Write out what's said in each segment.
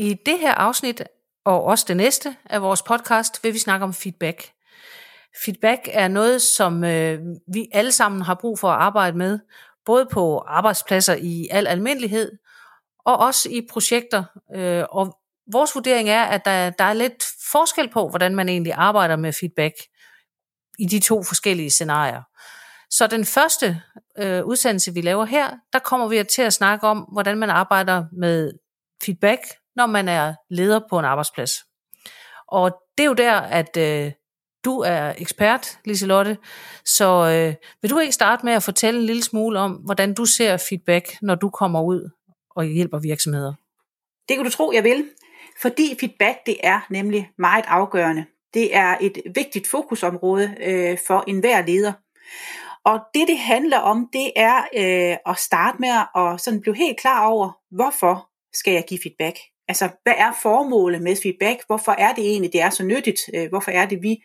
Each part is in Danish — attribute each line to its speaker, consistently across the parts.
Speaker 1: I det her afsnit, og også det næste af vores podcast, vil vi snakke om feedback. Feedback er noget, som øh, vi alle sammen har brug for at arbejde med, både på arbejdspladser i al almindelighed, og også i projekter. Øh, og vores vurdering er, at der, der er lidt forskel på, hvordan man egentlig arbejder med feedback i de to forskellige scenarier. Så den første øh, udsendelse, vi laver her, der kommer vi til at snakke om, hvordan man arbejder med feedback, når man er leder på en arbejdsplads. Og det er jo der, at øh, du er ekspert, Liselotte, så øh, vil du ikke starte med at fortælle en lille smule om, hvordan du ser feedback, når du kommer ud og hjælper virksomheder?
Speaker 2: Det kan du tro, jeg vil. Fordi feedback, det er nemlig meget afgørende. Det er et vigtigt fokusområde øh, for enhver leder. Og det, det handler om, det er øh, at starte med at sådan blive helt klar over, hvorfor skal jeg give feedback? Altså, hvad er formålet med feedback? Hvorfor er det egentlig, det er så nyttigt? Øh, hvorfor er det, vi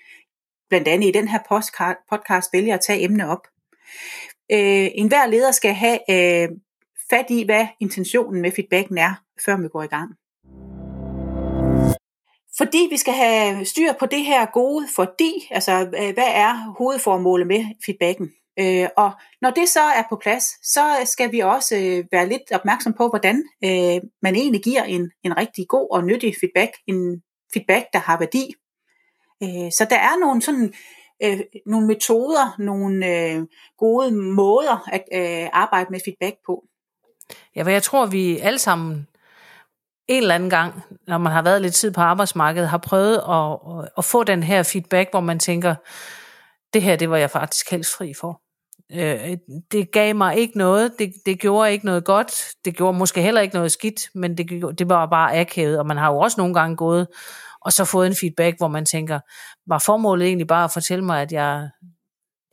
Speaker 2: blandt andet i den her podcast vælger at tage emne op? Øh, en hver leder skal have øh, fat i, hvad intentionen med feedbacken er, før vi går i gang. Fordi vi skal have styr på det her gode, fordi, altså øh, hvad er hovedformålet med feedbacken? Øh, og når det så er på plads, så skal vi også øh, være lidt opmærksom på, hvordan øh, man egentlig giver en, en rigtig god og nyttig feedback, en feedback, der har værdi. Øh, så der er nogle sådan øh, nogle metoder, nogle øh, gode måder at øh, arbejde med feedback på.
Speaker 1: Ja, for jeg tror, vi alle sammen en eller anden gang, når man har været lidt tid på arbejdsmarkedet, har prøvet at, at, få den her feedback, hvor man tænker, det her, det var jeg faktisk helst fri for. Øh, det gav mig ikke noget, det, det gjorde ikke noget godt, det gjorde måske heller ikke noget skidt, men det, det var bare akavet, og man har jo også nogle gange gået og så fået en feedback, hvor man tænker, var formålet egentlig bare at fortælle mig, at jeg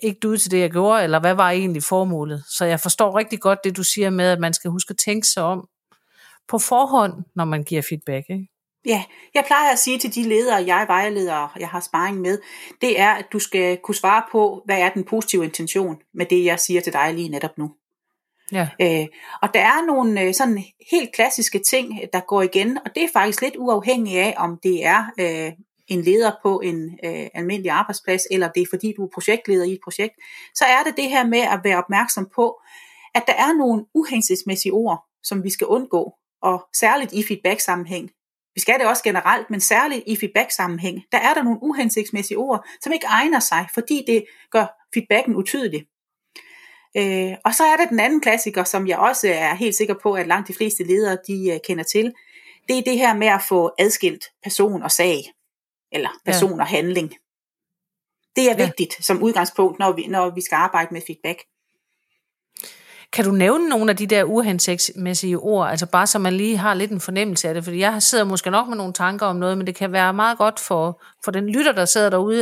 Speaker 1: ikke duede til det, jeg gjorde, eller hvad var egentlig formålet? Så jeg forstår rigtig godt det, du siger med, at man skal huske at tænke sig om på forhånd, når man giver feedback. Ikke?
Speaker 2: Ja, jeg plejer at sige til de ledere, jeg vejleder, jeg har sparring med, det er, at du skal kunne svare på, hvad er den positive intention med det, jeg siger til dig lige netop nu. Ja. Øh, og der er nogle øh, sådan helt klassiske ting, der går igen, og det er faktisk lidt uafhængigt af, om det er øh, en leder på en øh, almindelig arbejdsplads, eller det er fordi, du er projektleder i et projekt, så er det det her med at være opmærksom på, at der er nogle uhensigtsmæssige ord, som vi skal undgå, og særligt i feedback-sammenhæng. Vi skal det også generelt, men særligt i feedback-sammenhæng, der er der nogle uhensigtsmæssige ord, som ikke egner sig, fordi det gør feedbacken utydelig. Øh, og så er der den anden klassiker, som jeg også er helt sikker på, at langt de fleste ledere de uh, kender til. Det er det her med at få adskilt person og sag, eller person ja. og handling. Det er vigtigt ja. som udgangspunkt, når vi, når vi skal arbejde med feedback.
Speaker 1: Kan du nævne nogle af de der uhensigtsmæssige ord, altså bare så man lige har lidt en fornemmelse af det, fordi jeg sidder måske nok med nogle tanker om noget, men det kan være meget godt for, for den lytter, der sidder derude,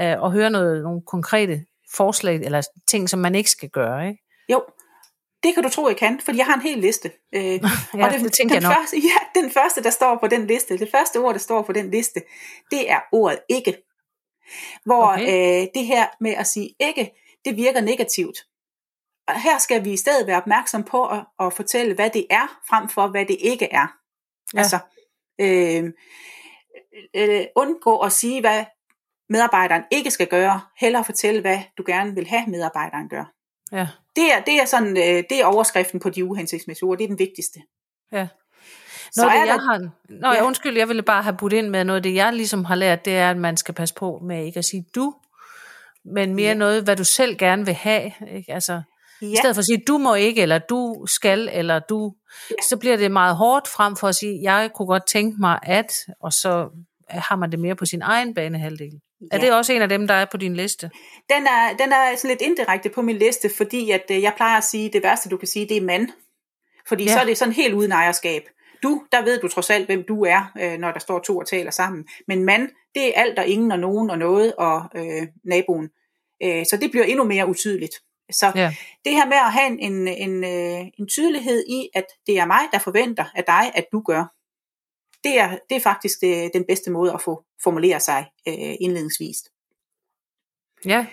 Speaker 1: øh, at høre noget, nogle konkrete forslag, eller ting, som man ikke skal gøre, ikke?
Speaker 2: Jo, det kan du tro, jeg kan, fordi jeg har en hel liste. Øh, ja,
Speaker 1: og det, det tænker
Speaker 2: den
Speaker 1: jeg nok.
Speaker 2: Første, ja, den første, der står på den liste, det første ord, der står på den liste, det er ordet ikke. Hvor okay. øh, det her med at sige ikke, det virker negativt. Og her skal vi i stedet være opmærksom på at, at fortælle, hvad det er, frem for hvad det ikke er. Ja. Altså, øh, øh, undgå at sige, hvad medarbejderen ikke skal gøre, hellere fortælle, hvad du gerne vil have, medarbejderen gør. Ja. Det, er, det, er sådan, øh, det er overskriften på de uhensigtsmæssige ord, det er den vigtigste. Ja.
Speaker 1: Noget af det, jeg der... har... Nå, ja. undskyld, jeg ville bare have budt ind med noget af det, jeg ligesom har lært, det er, at man skal passe på med ikke at sige du, men mere ja. noget, hvad du selv gerne vil have. Ikke? Altså, Ja. I stedet for at sige, du må ikke, eller du skal, eller du, ja. så bliver det meget hårdt frem for at sige, jeg kunne godt tænke mig at, og så har man det mere på sin egen banehalvdel. Ja. Er det også en af dem, der er på din liste?
Speaker 2: Den er, den er sådan lidt indirekte på min liste, fordi at, øh, jeg plejer at sige, at det værste du kan sige, det er mand. Fordi ja. så er det sådan helt uden ejerskab. Du, der ved du trods alt, hvem du er, øh, når der står to og taler sammen. Men mand, det er alt og ingen og nogen og noget og øh, naboen. Øh, så det bliver endnu mere utydeligt. Så ja. det her med at have en, en, en, øh, en tydelighed i, at det er mig, der forventer af dig, at du gør, det er, det er faktisk det, øh, den bedste måde at få formulere sig øh, indledningsvis. Ja.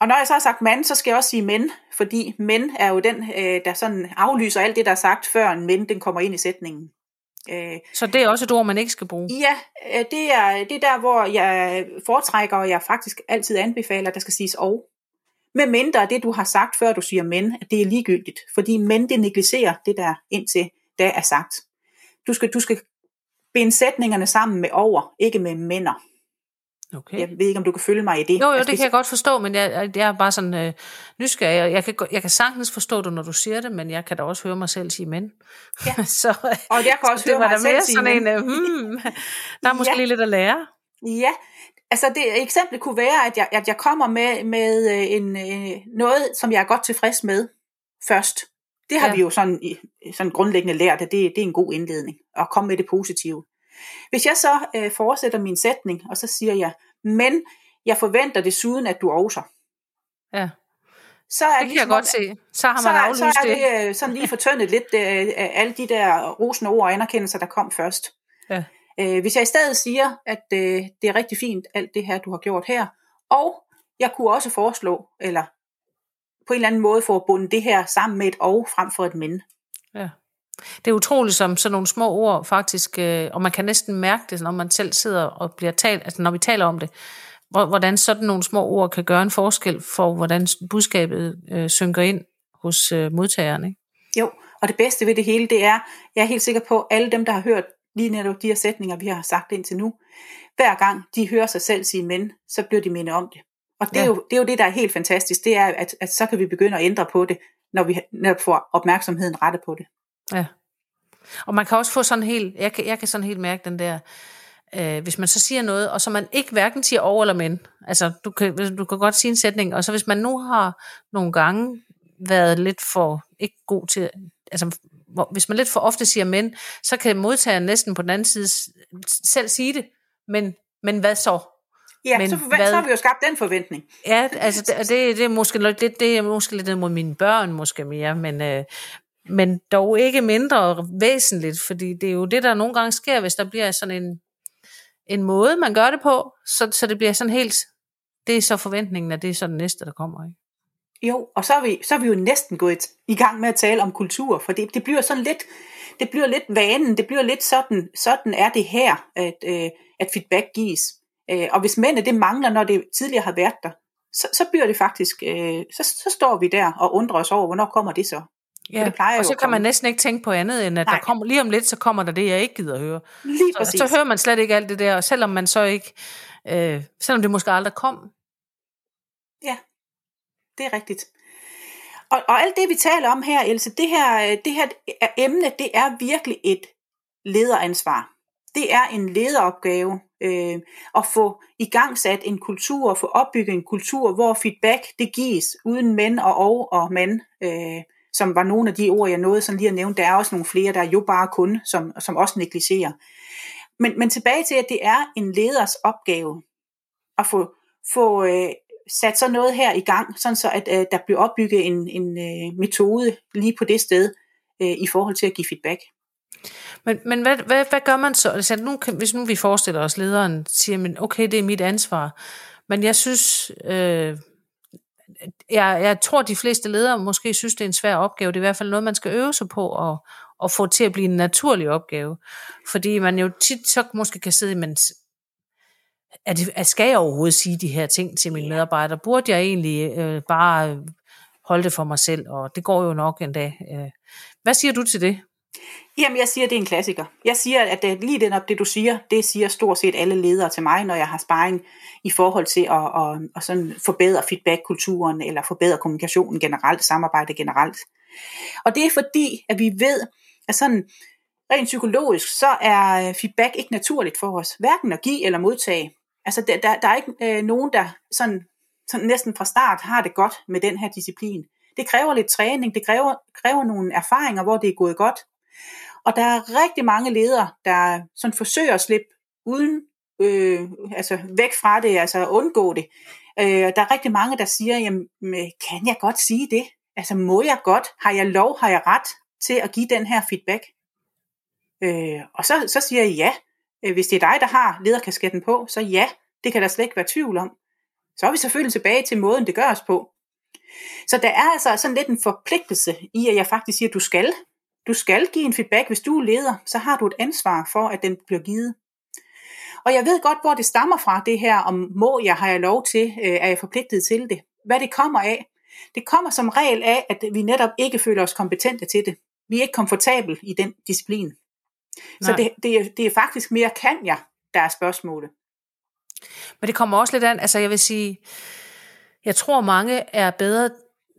Speaker 2: Og når jeg så har sagt mand, så skal jeg også sige mænd, fordi mænd er jo den, øh, der sådan aflyser alt det, der er sagt før en mænd, den kommer ind i sætningen.
Speaker 1: Øh, så det er også et ord, man ikke skal bruge?
Speaker 2: Ja, øh, det er, det er der, hvor jeg foretrækker, og jeg faktisk altid anbefaler, at der skal siges og. Med mindre det, du har sagt, før du siger men, at det er ligegyldigt. Fordi men, det negligerer det, der indtil da er sagt. Du skal, du skal binde sætningerne sammen med over, ikke med mænder. Okay. Jeg ved ikke, om du kan følge mig i det.
Speaker 1: Jo, jo, altså, det kan jeg godt forstå, men jeg, jeg er bare sådan øh, nysgerrig. Jeg, jeg, kan, jeg kan sagtens forstå det, når du siger det, men jeg kan da også høre mig selv sige men.
Speaker 2: Ja. så, og jeg kan også høre mig selv sige
Speaker 1: men. En, uh, hmm, der er måske ja. lige lidt at lære.
Speaker 2: Ja, altså det eksempel kunne være, at jeg, at jeg kommer med, med øh, en, øh, noget, som jeg er godt tilfreds med først. Det har ja. vi jo sådan, sådan grundlæggende lært, at det, det er en god indledning, at komme med det positive. Hvis jeg så øh, fortsætter min sætning, og så siger jeg, men jeg forventer desuden, at du også.
Speaker 1: Ja. Så er det kan ligesom, jeg godt se. Så har man så, aflyst så
Speaker 2: er det. det øh, sådan lige fortyndet lidt øh, alle de der rosende ord og anerkendelser, der kom først. Ja. Øh, hvis jeg i stedet siger, at øh, det er rigtig fint, alt det her, du har gjort her, og jeg kunne også foreslå, eller på en eller anden måde få at bunde det her sammen med et og frem for et men.
Speaker 1: Ja. Det er utroligt som sådan nogle små ord faktisk, øh, og man kan næsten mærke det, når man selv sidder og bliver talt, altså når vi taler om det, hvordan sådan nogle små ord kan gøre en forskel for, hvordan budskabet øh, synker ind hos øh, modtageren. Ikke?
Speaker 2: Jo, og det bedste ved det hele, det er, jeg er helt sikker på, at alle dem, der har hørt lige netop de her sætninger, vi har sagt indtil nu, hver gang de hører sig selv sige men, så bliver de mindet om det. Og det, ja. er jo, det er jo det, der er helt fantastisk, det er, at, at så kan vi begynde at ændre på det, når vi netop får opmærksomheden rettet på det.
Speaker 1: Ja. Og man kan også få sådan helt, jeg kan, jeg kan sådan helt mærke den der, øh, hvis man så siger noget, og så man ikke hverken siger over eller men. Altså, du kan, du kan godt sige en sætning, og så hvis man nu har nogle gange været lidt for ikke god til, altså hvor, hvis man lidt for ofte siger men, så kan modtageren næsten på den anden side selv sige det, men, men hvad så?
Speaker 2: Ja, men så, forvent, hvad, så har vi jo skabt den forventning.
Speaker 1: Ja, altså det, det, det, er måske lidt, det, er måske lidt mod mine børn måske mere, men, øh, men dog ikke mindre væsentligt, fordi det er jo det, der nogle gange sker, hvis der bliver sådan en, en måde, man gør det på, så, så det bliver sådan helt, det er så forventningen, at det er så det næste, der kommer. Ikke?
Speaker 2: Jo, og så er, vi, så er vi jo næsten gået i gang med at tale om kultur, for det, det bliver sådan lidt, det bliver lidt vanen, det bliver lidt sådan, sådan er det her, at, øh, at feedback gives. Øh, og hvis mændene det mangler, når det tidligere har været der, så, så bliver det faktisk, øh, så, så står vi der og undrer os over, hvornår kommer det så?
Speaker 1: Ja, det plejer og så kan man næsten ikke tænke på andet, end at Nej. der kommer, lige om lidt, så kommer der det, jeg ikke gider at høre.
Speaker 2: Lige
Speaker 1: så, så hører man slet ikke alt det der, og selvom man så ikke, øh, selvom det måske aldrig kom.
Speaker 2: Ja, det er rigtigt. Og, og alt det, vi taler om her, Else, det her, øh, det her emne, det er virkelig et lederansvar. Det er en lederopgave øh, at få i gang sat en kultur, få opbygget en kultur, hvor feedback det gives uden mænd og og og mænd. Øh, som var nogle af de ord, jeg nåede sådan lige at nævne. Der er også nogle flere, der er jo bare kun, som, som også negligerer. Men, men tilbage til, at det er en leders opgave at få, få øh, sat så noget her i gang, sådan så at øh, der blev opbygget en, en øh, metode lige på det sted øh, i forhold til at give feedback.
Speaker 1: Men, men hvad, hvad, hvad gør man så? Altså, nu, hvis nu vi forestiller os, lederen siger, men okay, det er mit ansvar, men jeg synes, øh, jeg, jeg tror, de fleste ledere måske synes, det er en svær opgave. Det er i hvert fald noget, man skal øve sig på og, og få til at blive en naturlig opgave. Fordi man jo tit så måske kan sidde, men er det, skal jeg overhovedet sige de her ting til mine medarbejdere? Burde jeg egentlig øh, bare holde det for mig selv? Og det går jo nok en dag. Øh. Hvad siger du til det?
Speaker 2: Jamen, jeg siger, at det er en klassiker. Jeg siger, at det, lige den op, det du siger, det siger stort set alle ledere til mig, når jeg har sparring i forhold til at, at, at sådan forbedre feedback-kulturen, eller forbedre kommunikationen generelt, samarbejde generelt. Og det er fordi, at vi ved, at sådan rent psykologisk, så er øh, feedback ikke naturligt for os, hverken at give eller modtage. Altså, der, der, der er ikke øh, nogen, der sådan, sådan næsten fra start har det godt med den her disciplin. Det kræver lidt træning, det kræver, kræver nogle erfaringer, hvor det er gået godt, og der er rigtig mange ledere, der sådan forsøger at slippe uden, øh, altså væk fra det, altså undgå det. Øh, der er rigtig mange, der siger, jamen, øh, kan jeg godt sige det? Altså må jeg godt? Har jeg lov? Har jeg ret til at give den her feedback? Øh, og så, så siger jeg ja. Øh, hvis det er dig, der har lederkasketten på, så ja, det kan der slet ikke være tvivl om. Så er vi selvfølgelig tilbage til måden, det gøres på. Så der er altså sådan lidt en forpligtelse i, at jeg faktisk siger, at du skal Du skal give en feedback. Hvis du er leder, så har du et ansvar for, at den bliver givet. Og jeg ved godt, hvor det stammer fra, det her om må jeg, har jeg lov til, øh, er jeg forpligtet til det. Hvad det kommer af. Det kommer som regel af, at vi netop ikke føler os kompetente til det. Vi er ikke komfortabel i den disciplin. Så det, det, er, det er faktisk mere kan jeg, der er spørgsmålet.
Speaker 1: Men det kommer også lidt an, altså jeg vil sige, jeg tror mange er bedre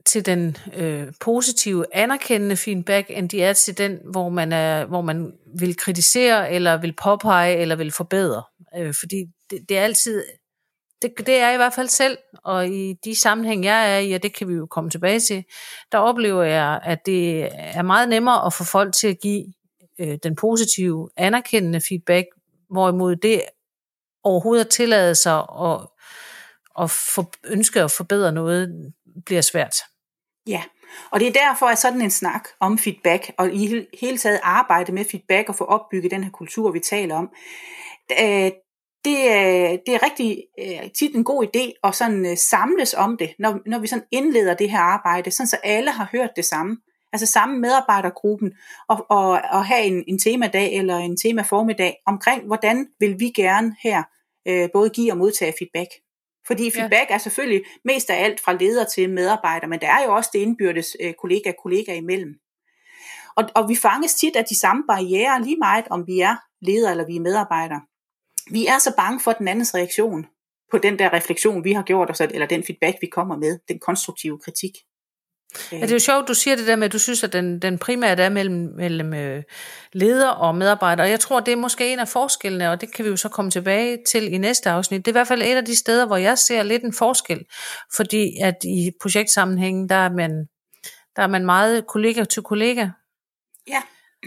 Speaker 1: til den øh, positive, anerkendende feedback, end de er til den, hvor man, er, hvor man vil kritisere, eller vil påpege, eller vil forbedre. Øh, fordi det, det er altid, det, det er jeg i hvert fald selv, og i de sammenhæng, jeg er i, og det kan vi jo komme tilbage til, der oplever jeg, at det er meget nemmere at få folk til at give øh, den positive, anerkendende feedback, hvorimod det overhovedet at tillade sig at, at for, ønske at forbedre noget, bliver svært.
Speaker 2: Ja, og det er derfor, at sådan en snak om feedback, og i hele taget arbejde med feedback og få opbygget den her kultur, vi taler om, øh, det, er, det er rigtig øh, tit en god idé at sådan samles om det, når, når vi sådan indleder det her arbejde, sådan så alle har hørt det samme. Altså samme medarbejdergruppen, og, og, og have en, en temadag eller en tema formiddag omkring, hvordan vil vi gerne her øh, både give og modtage feedback. Fordi feedback ja. er selvfølgelig mest af alt fra leder til medarbejder, men der er jo også det indbyrdes øh, kollega-kollega imellem. Og, og vi fanges tit af de samme barriere, lige meget om vi er leder eller vi er medarbejdere. Vi er så bange for den andens reaktion på den der refleksion, vi har gjort os, eller den feedback, vi kommer med, den konstruktive kritik.
Speaker 1: Ja, det er jo sjovt, du siger det der med, at du synes, at den, den primært er mellem, mellem øh, leder og medarbejder. Og jeg tror, det er måske en af forskellene, og det kan vi jo så komme tilbage til i næste afsnit. Det er i hvert fald et af de steder, hvor jeg ser lidt en forskel. Fordi at i projektsammenhængen, der er man, der er man meget kollega til kollega.
Speaker 2: Ja,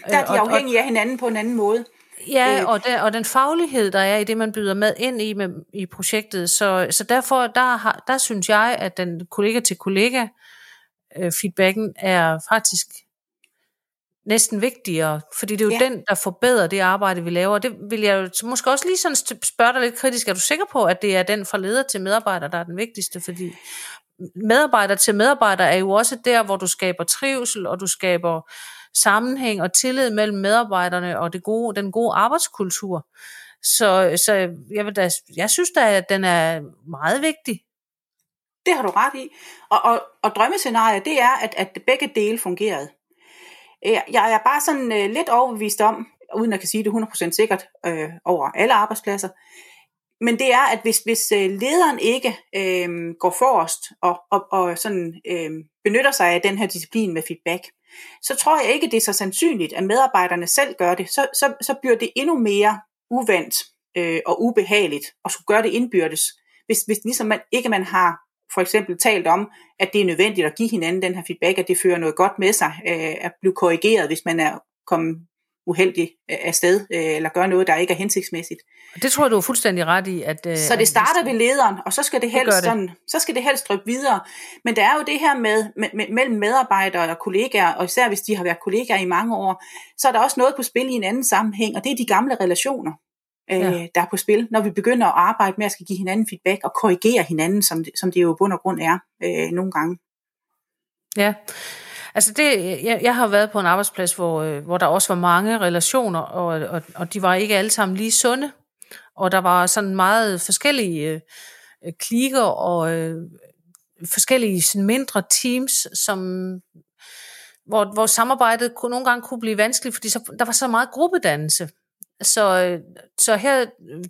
Speaker 2: der er de afhængige af hinanden på en anden måde.
Speaker 1: Ja, øh. og, den, og den faglighed, der er i det, man byder med ind i med, i projektet. Så, så derfor, der, har, der synes jeg, at den kollega til kollega øh, feedbacken er faktisk næsten vigtigere, fordi det er jo ja. den, der forbedrer det arbejde, vi laver. Det vil jeg jo måske også lige sådan spørge dig lidt kritisk. Er du sikker på, at det er den fra leder til medarbejder, der er den vigtigste? Fordi medarbejder til medarbejder er jo også der, hvor du skaber trivsel, og du skaber sammenhæng og tillid mellem medarbejderne og det gode, den gode arbejdskultur. Så, så jeg, vil da, jeg synes da, at den er meget vigtig.
Speaker 2: Det har du ret i. Og, og, og drømmescenariet, det er, at, at begge dele fungerede. Øh, jeg er bare sådan øh, lidt overbevist om, uden at kan sige det 100% sikkert øh, over alle arbejdspladser, men det er, at hvis, hvis øh, lederen ikke øh, går forrest og, og, og sådan, øh, benytter sig af den her disciplin med feedback, så tror jeg ikke, det er så sandsynligt, at medarbejderne selv gør det. Så, så, så bliver det endnu mere uvandt øh, og ubehageligt at skulle gøre det indbyrdes. Hvis, hvis ligesom man, ikke man har for eksempel talt om, at det er nødvendigt at give hinanden den her feedback, at det fører noget godt med sig, øh, at blive korrigeret, hvis man er kommet uheldig øh, afsted, øh, eller gør noget, der ikke er hensigtsmæssigt.
Speaker 1: Det tror jeg, du er fuldstændig ret i. At,
Speaker 2: øh, så det starter ved lederen, og så skal det helst, det. Sådan, så skal det helst dryppe videre. Men der er jo det her med, med, med, mellem medarbejdere og kollegaer, og især hvis de har været kollegaer i mange år, så er der også noget på spil i en anden sammenhæng, og det er de gamle relationer øh, ja. der er på spil, når vi begynder at arbejde med at skal give hinanden feedback og korrigere hinanden, som det, som det jo bund og grund er øh, nogle gange.
Speaker 1: Ja, altså det, jeg, jeg har været på en arbejdsplads, hvor, øh, hvor der også var mange relationer, og, og, og de var ikke alle sammen lige sunde, og der var sådan meget forskellige øh, klikker og øh, forskellige sådan mindre teams, som hvor, hvor samarbejdet kunne, nogle gange kunne blive vanskeligt, fordi så, der var så meget gruppedannelse. Så, så her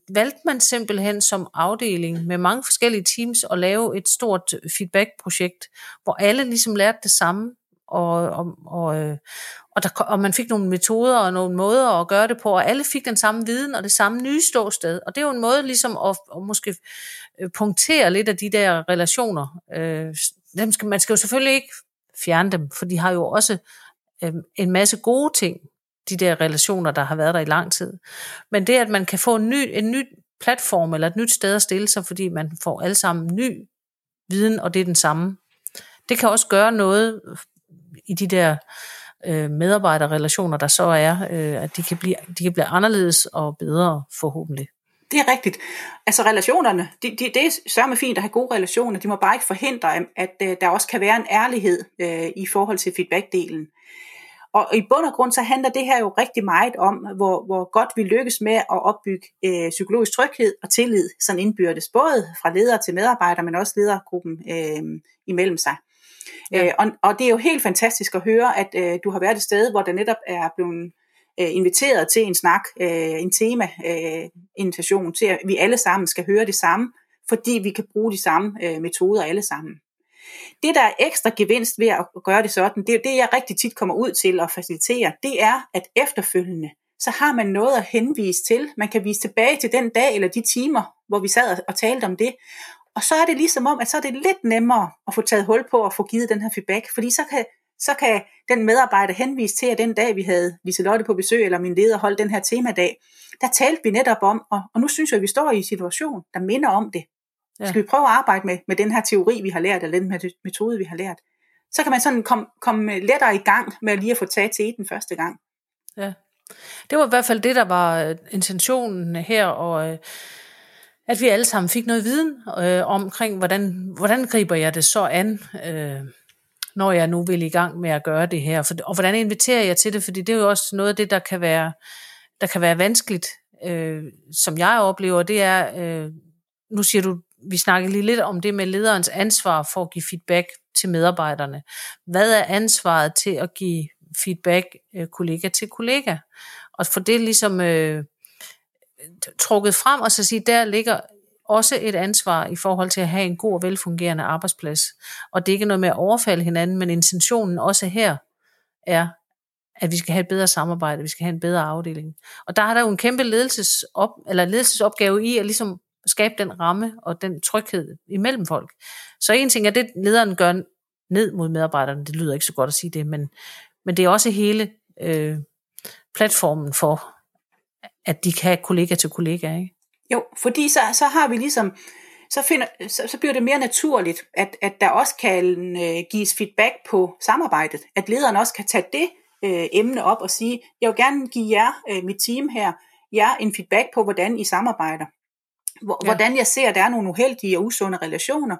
Speaker 1: valgte man simpelthen som afdeling med mange forskellige teams at lave et stort feedback-projekt, hvor alle ligesom lærte det samme, og, og, og, og, der, og man fik nogle metoder og nogle måder at gøre det på, og alle fik den samme viden og det samme nye ståsted. Og det er jo en måde ligesom at, at måske øh, punktere lidt af de der relationer. Øh, dem skal, man skal jo selvfølgelig ikke fjerne dem, for de har jo også øh, en masse gode ting de der relationer, der har været der i lang tid. Men det, at man kan få en ny, en ny platform eller et nyt sted at stille sig, fordi man får alle sammen ny viden, og det er den samme. Det kan også gøre noget øh, i de der øh, medarbejderrelationer, der så er, øh, at de kan, blive, de kan blive anderledes og bedre forhåbentlig.
Speaker 2: Det er rigtigt. Altså relationerne, de, de, det er sørme fint at have gode relationer. De må bare ikke forhindre, at, at øh, der også kan være en ærlighed øh, i forhold til feedbackdelen. Og i bund og grund, så handler det her jo rigtig meget om, hvor, hvor godt vi lykkes med at opbygge øh, psykologisk tryghed og tillid, sådan indbyrdes, både fra ledere til medarbejdere, men også ledergruppen øh, imellem sig. Ja. Øh, og, og det er jo helt fantastisk at høre, at øh, du har været et sted, hvor der netop er blevet øh, inviteret til en snak, øh, en tema-invitation, øh, til at vi alle sammen skal høre det samme, fordi vi kan bruge de samme øh, metoder alle sammen. Det, der er ekstra gevinst ved at gøre det sådan, det er det, jeg rigtig tit kommer ud til at facilitere, det er, at efterfølgende, så har man noget at henvise til. Man kan vise tilbage til den dag eller de timer, hvor vi sad og talte om det. Og så er det ligesom om, at så er det lidt nemmere at få taget hul på og få givet den her feedback, fordi så kan, så kan den medarbejder henvise til, at den dag, vi havde Liselotte på besøg, eller min leder holdt den her temadag, der talte vi netop om, og, og nu synes jeg, at vi står i en situation, der minder om det. Ja. Skal vi prøve at arbejde med, med den her teori, vi har lært, eller den her metode, vi har lært? Så kan man sådan komme, komme lettere i gang med lige at få taget til den første gang.
Speaker 1: Ja, det var i hvert fald det, der var øh, intentionen her, og øh, at vi alle sammen fik noget viden øh, omkring, hvordan, hvordan griber jeg det så an, øh, når jeg nu vil i gang med at gøre det her, For, og hvordan inviterer jeg til det, fordi det er jo også noget af det, der kan være, der kan være vanskeligt, øh, som jeg oplever, det er, øh, nu siger du, vi snakkede lige lidt om det med lederens ansvar for at give feedback til medarbejderne. Hvad er ansvaret til at give feedback øh, kollega til kollega? Og få det ligesom øh, trukket frem, og så sige, der ligger også et ansvar i forhold til at have en god og velfungerende arbejdsplads. Og det er ikke noget med at overfalde hinanden, men intentionen også her er, at vi skal have et bedre samarbejde, vi skal have en bedre afdeling. Og der er der jo en kæmpe ledelsesop, eller ledelsesopgave i at ligesom skabe den ramme og den tryghed imellem folk. Så en ting er det, lederen gør ned mod medarbejderne, det lyder ikke så godt at sige det, men, men det er også hele øh, platformen for, at de kan have kollega til kollega, ikke?
Speaker 2: Jo, fordi så, så har vi ligesom, så, finder, så, så bliver det mere naturligt, at, at der også kan øh, gives feedback på samarbejdet. At lederen også kan tage det øh, emne op og sige, jeg vil gerne give jer, øh, mit team her, jer en feedback på, hvordan I samarbejder. Hvordan jeg ser, at der er nogle uheldige og usunde relationer.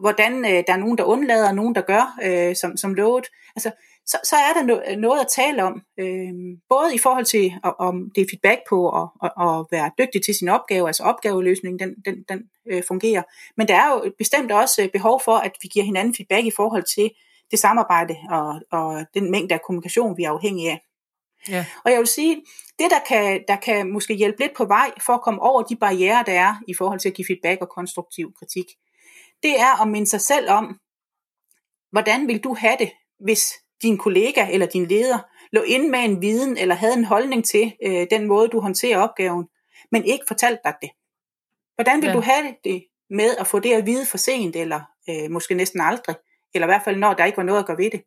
Speaker 2: Hvordan øh, der er nogen, der undlader, og nogen, der gør, øh, som, som lovet. Altså, så, så er der no, noget at tale om. Øh, både i forhold til, om det er feedback på at, at, at være dygtig til sin opgave, altså opgaveløsningen, den, den, den øh, fungerer. Men der er jo bestemt også øh, behov for, at vi giver hinanden feedback i forhold til det samarbejde og, og den mængde af kommunikation, vi er afhængige af. Ja. Og jeg vil sige, det der kan, der kan måske hjælpe lidt på vej for at komme over de barriere, der er i forhold til at give feedback og konstruktiv kritik, det er at minde sig selv om, hvordan vil du have det, hvis din kollega eller din leder lå inde med en viden eller havde en holdning til øh, den måde, du håndterer opgaven, men ikke fortalte dig det. Hvordan vil ja. du have det med at få det at vide for sent, eller øh, måske næsten aldrig, eller i hvert fald når der ikke var noget at gøre ved det?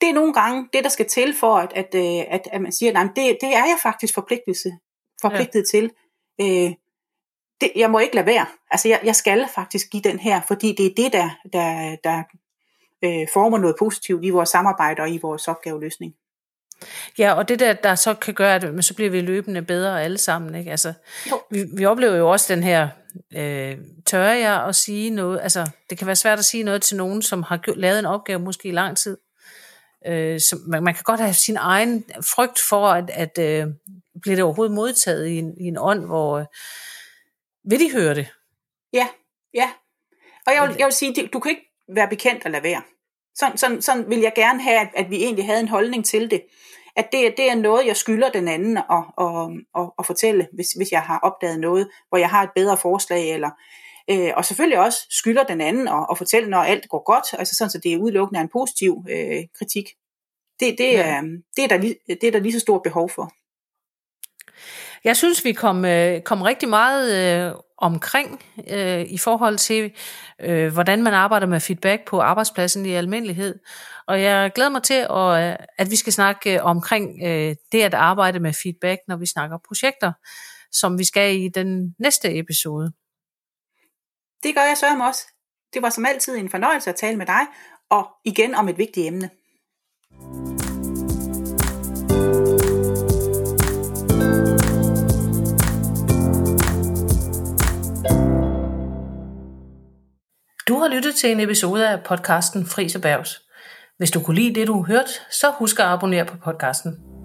Speaker 2: Det er nogle gange det, der skal til for, at, at, øh, at, at man siger, at det, det er jeg faktisk forpligtelse, forpligtet ja. til. Øh, det, jeg må ikke lade være. Altså, jeg, jeg skal faktisk give den her, fordi det er det, der, der, der øh, former noget positivt i vores samarbejde og i vores opgaveløsning.
Speaker 1: Ja, og det der, der så kan gøre, at så bliver vi løbende bedre alle sammen. Ikke? Altså, vi, vi oplever jo også den her, øh, tør jeg at sige noget, altså det kan være svært at sige noget til nogen, som har lavet en opgave måske i lang tid. Øh, så man, man kan godt have sin egen frygt for, at, at øh, bliver det overhovedet modtaget i en, i en ånd, hvor øh, vil de høre det?
Speaker 2: Ja, ja. Og jeg vil, jeg vil sige, du kan ikke være bekendt at lade være. Sådan, sådan, sådan vil jeg gerne have, at, at vi egentlig havde en holdning til det. At det, det er noget, jeg skylder den anden at, at, at, at fortælle, hvis, hvis jeg har opdaget noget, hvor jeg har et bedre forslag, eller øh, og selvfølgelig også skylder den anden at, at fortælle, når alt går godt, altså sådan, så det er udelukkende en positiv øh, kritik. Det, det, er, det, er der, det er der lige så stort behov for.
Speaker 1: Jeg synes, vi kom, øh, kom rigtig meget øh, omkring øh, i forhold til, øh, hvordan man arbejder med feedback på arbejdspladsen i almindelighed. Og jeg glæder mig til, at, at vi skal snakke omkring øh, det at arbejde med feedback, når vi snakker projekter, som vi skal i den næste episode.
Speaker 2: Det gør jeg sørme også. Det var som altid en fornøjelse at tale med dig, og igen om et vigtigt emne.
Speaker 1: Du har lyttet til en episode af podcasten Fris Erhvervs. Hvis du kunne lide det, du hørte, så husk at abonnere på podcasten.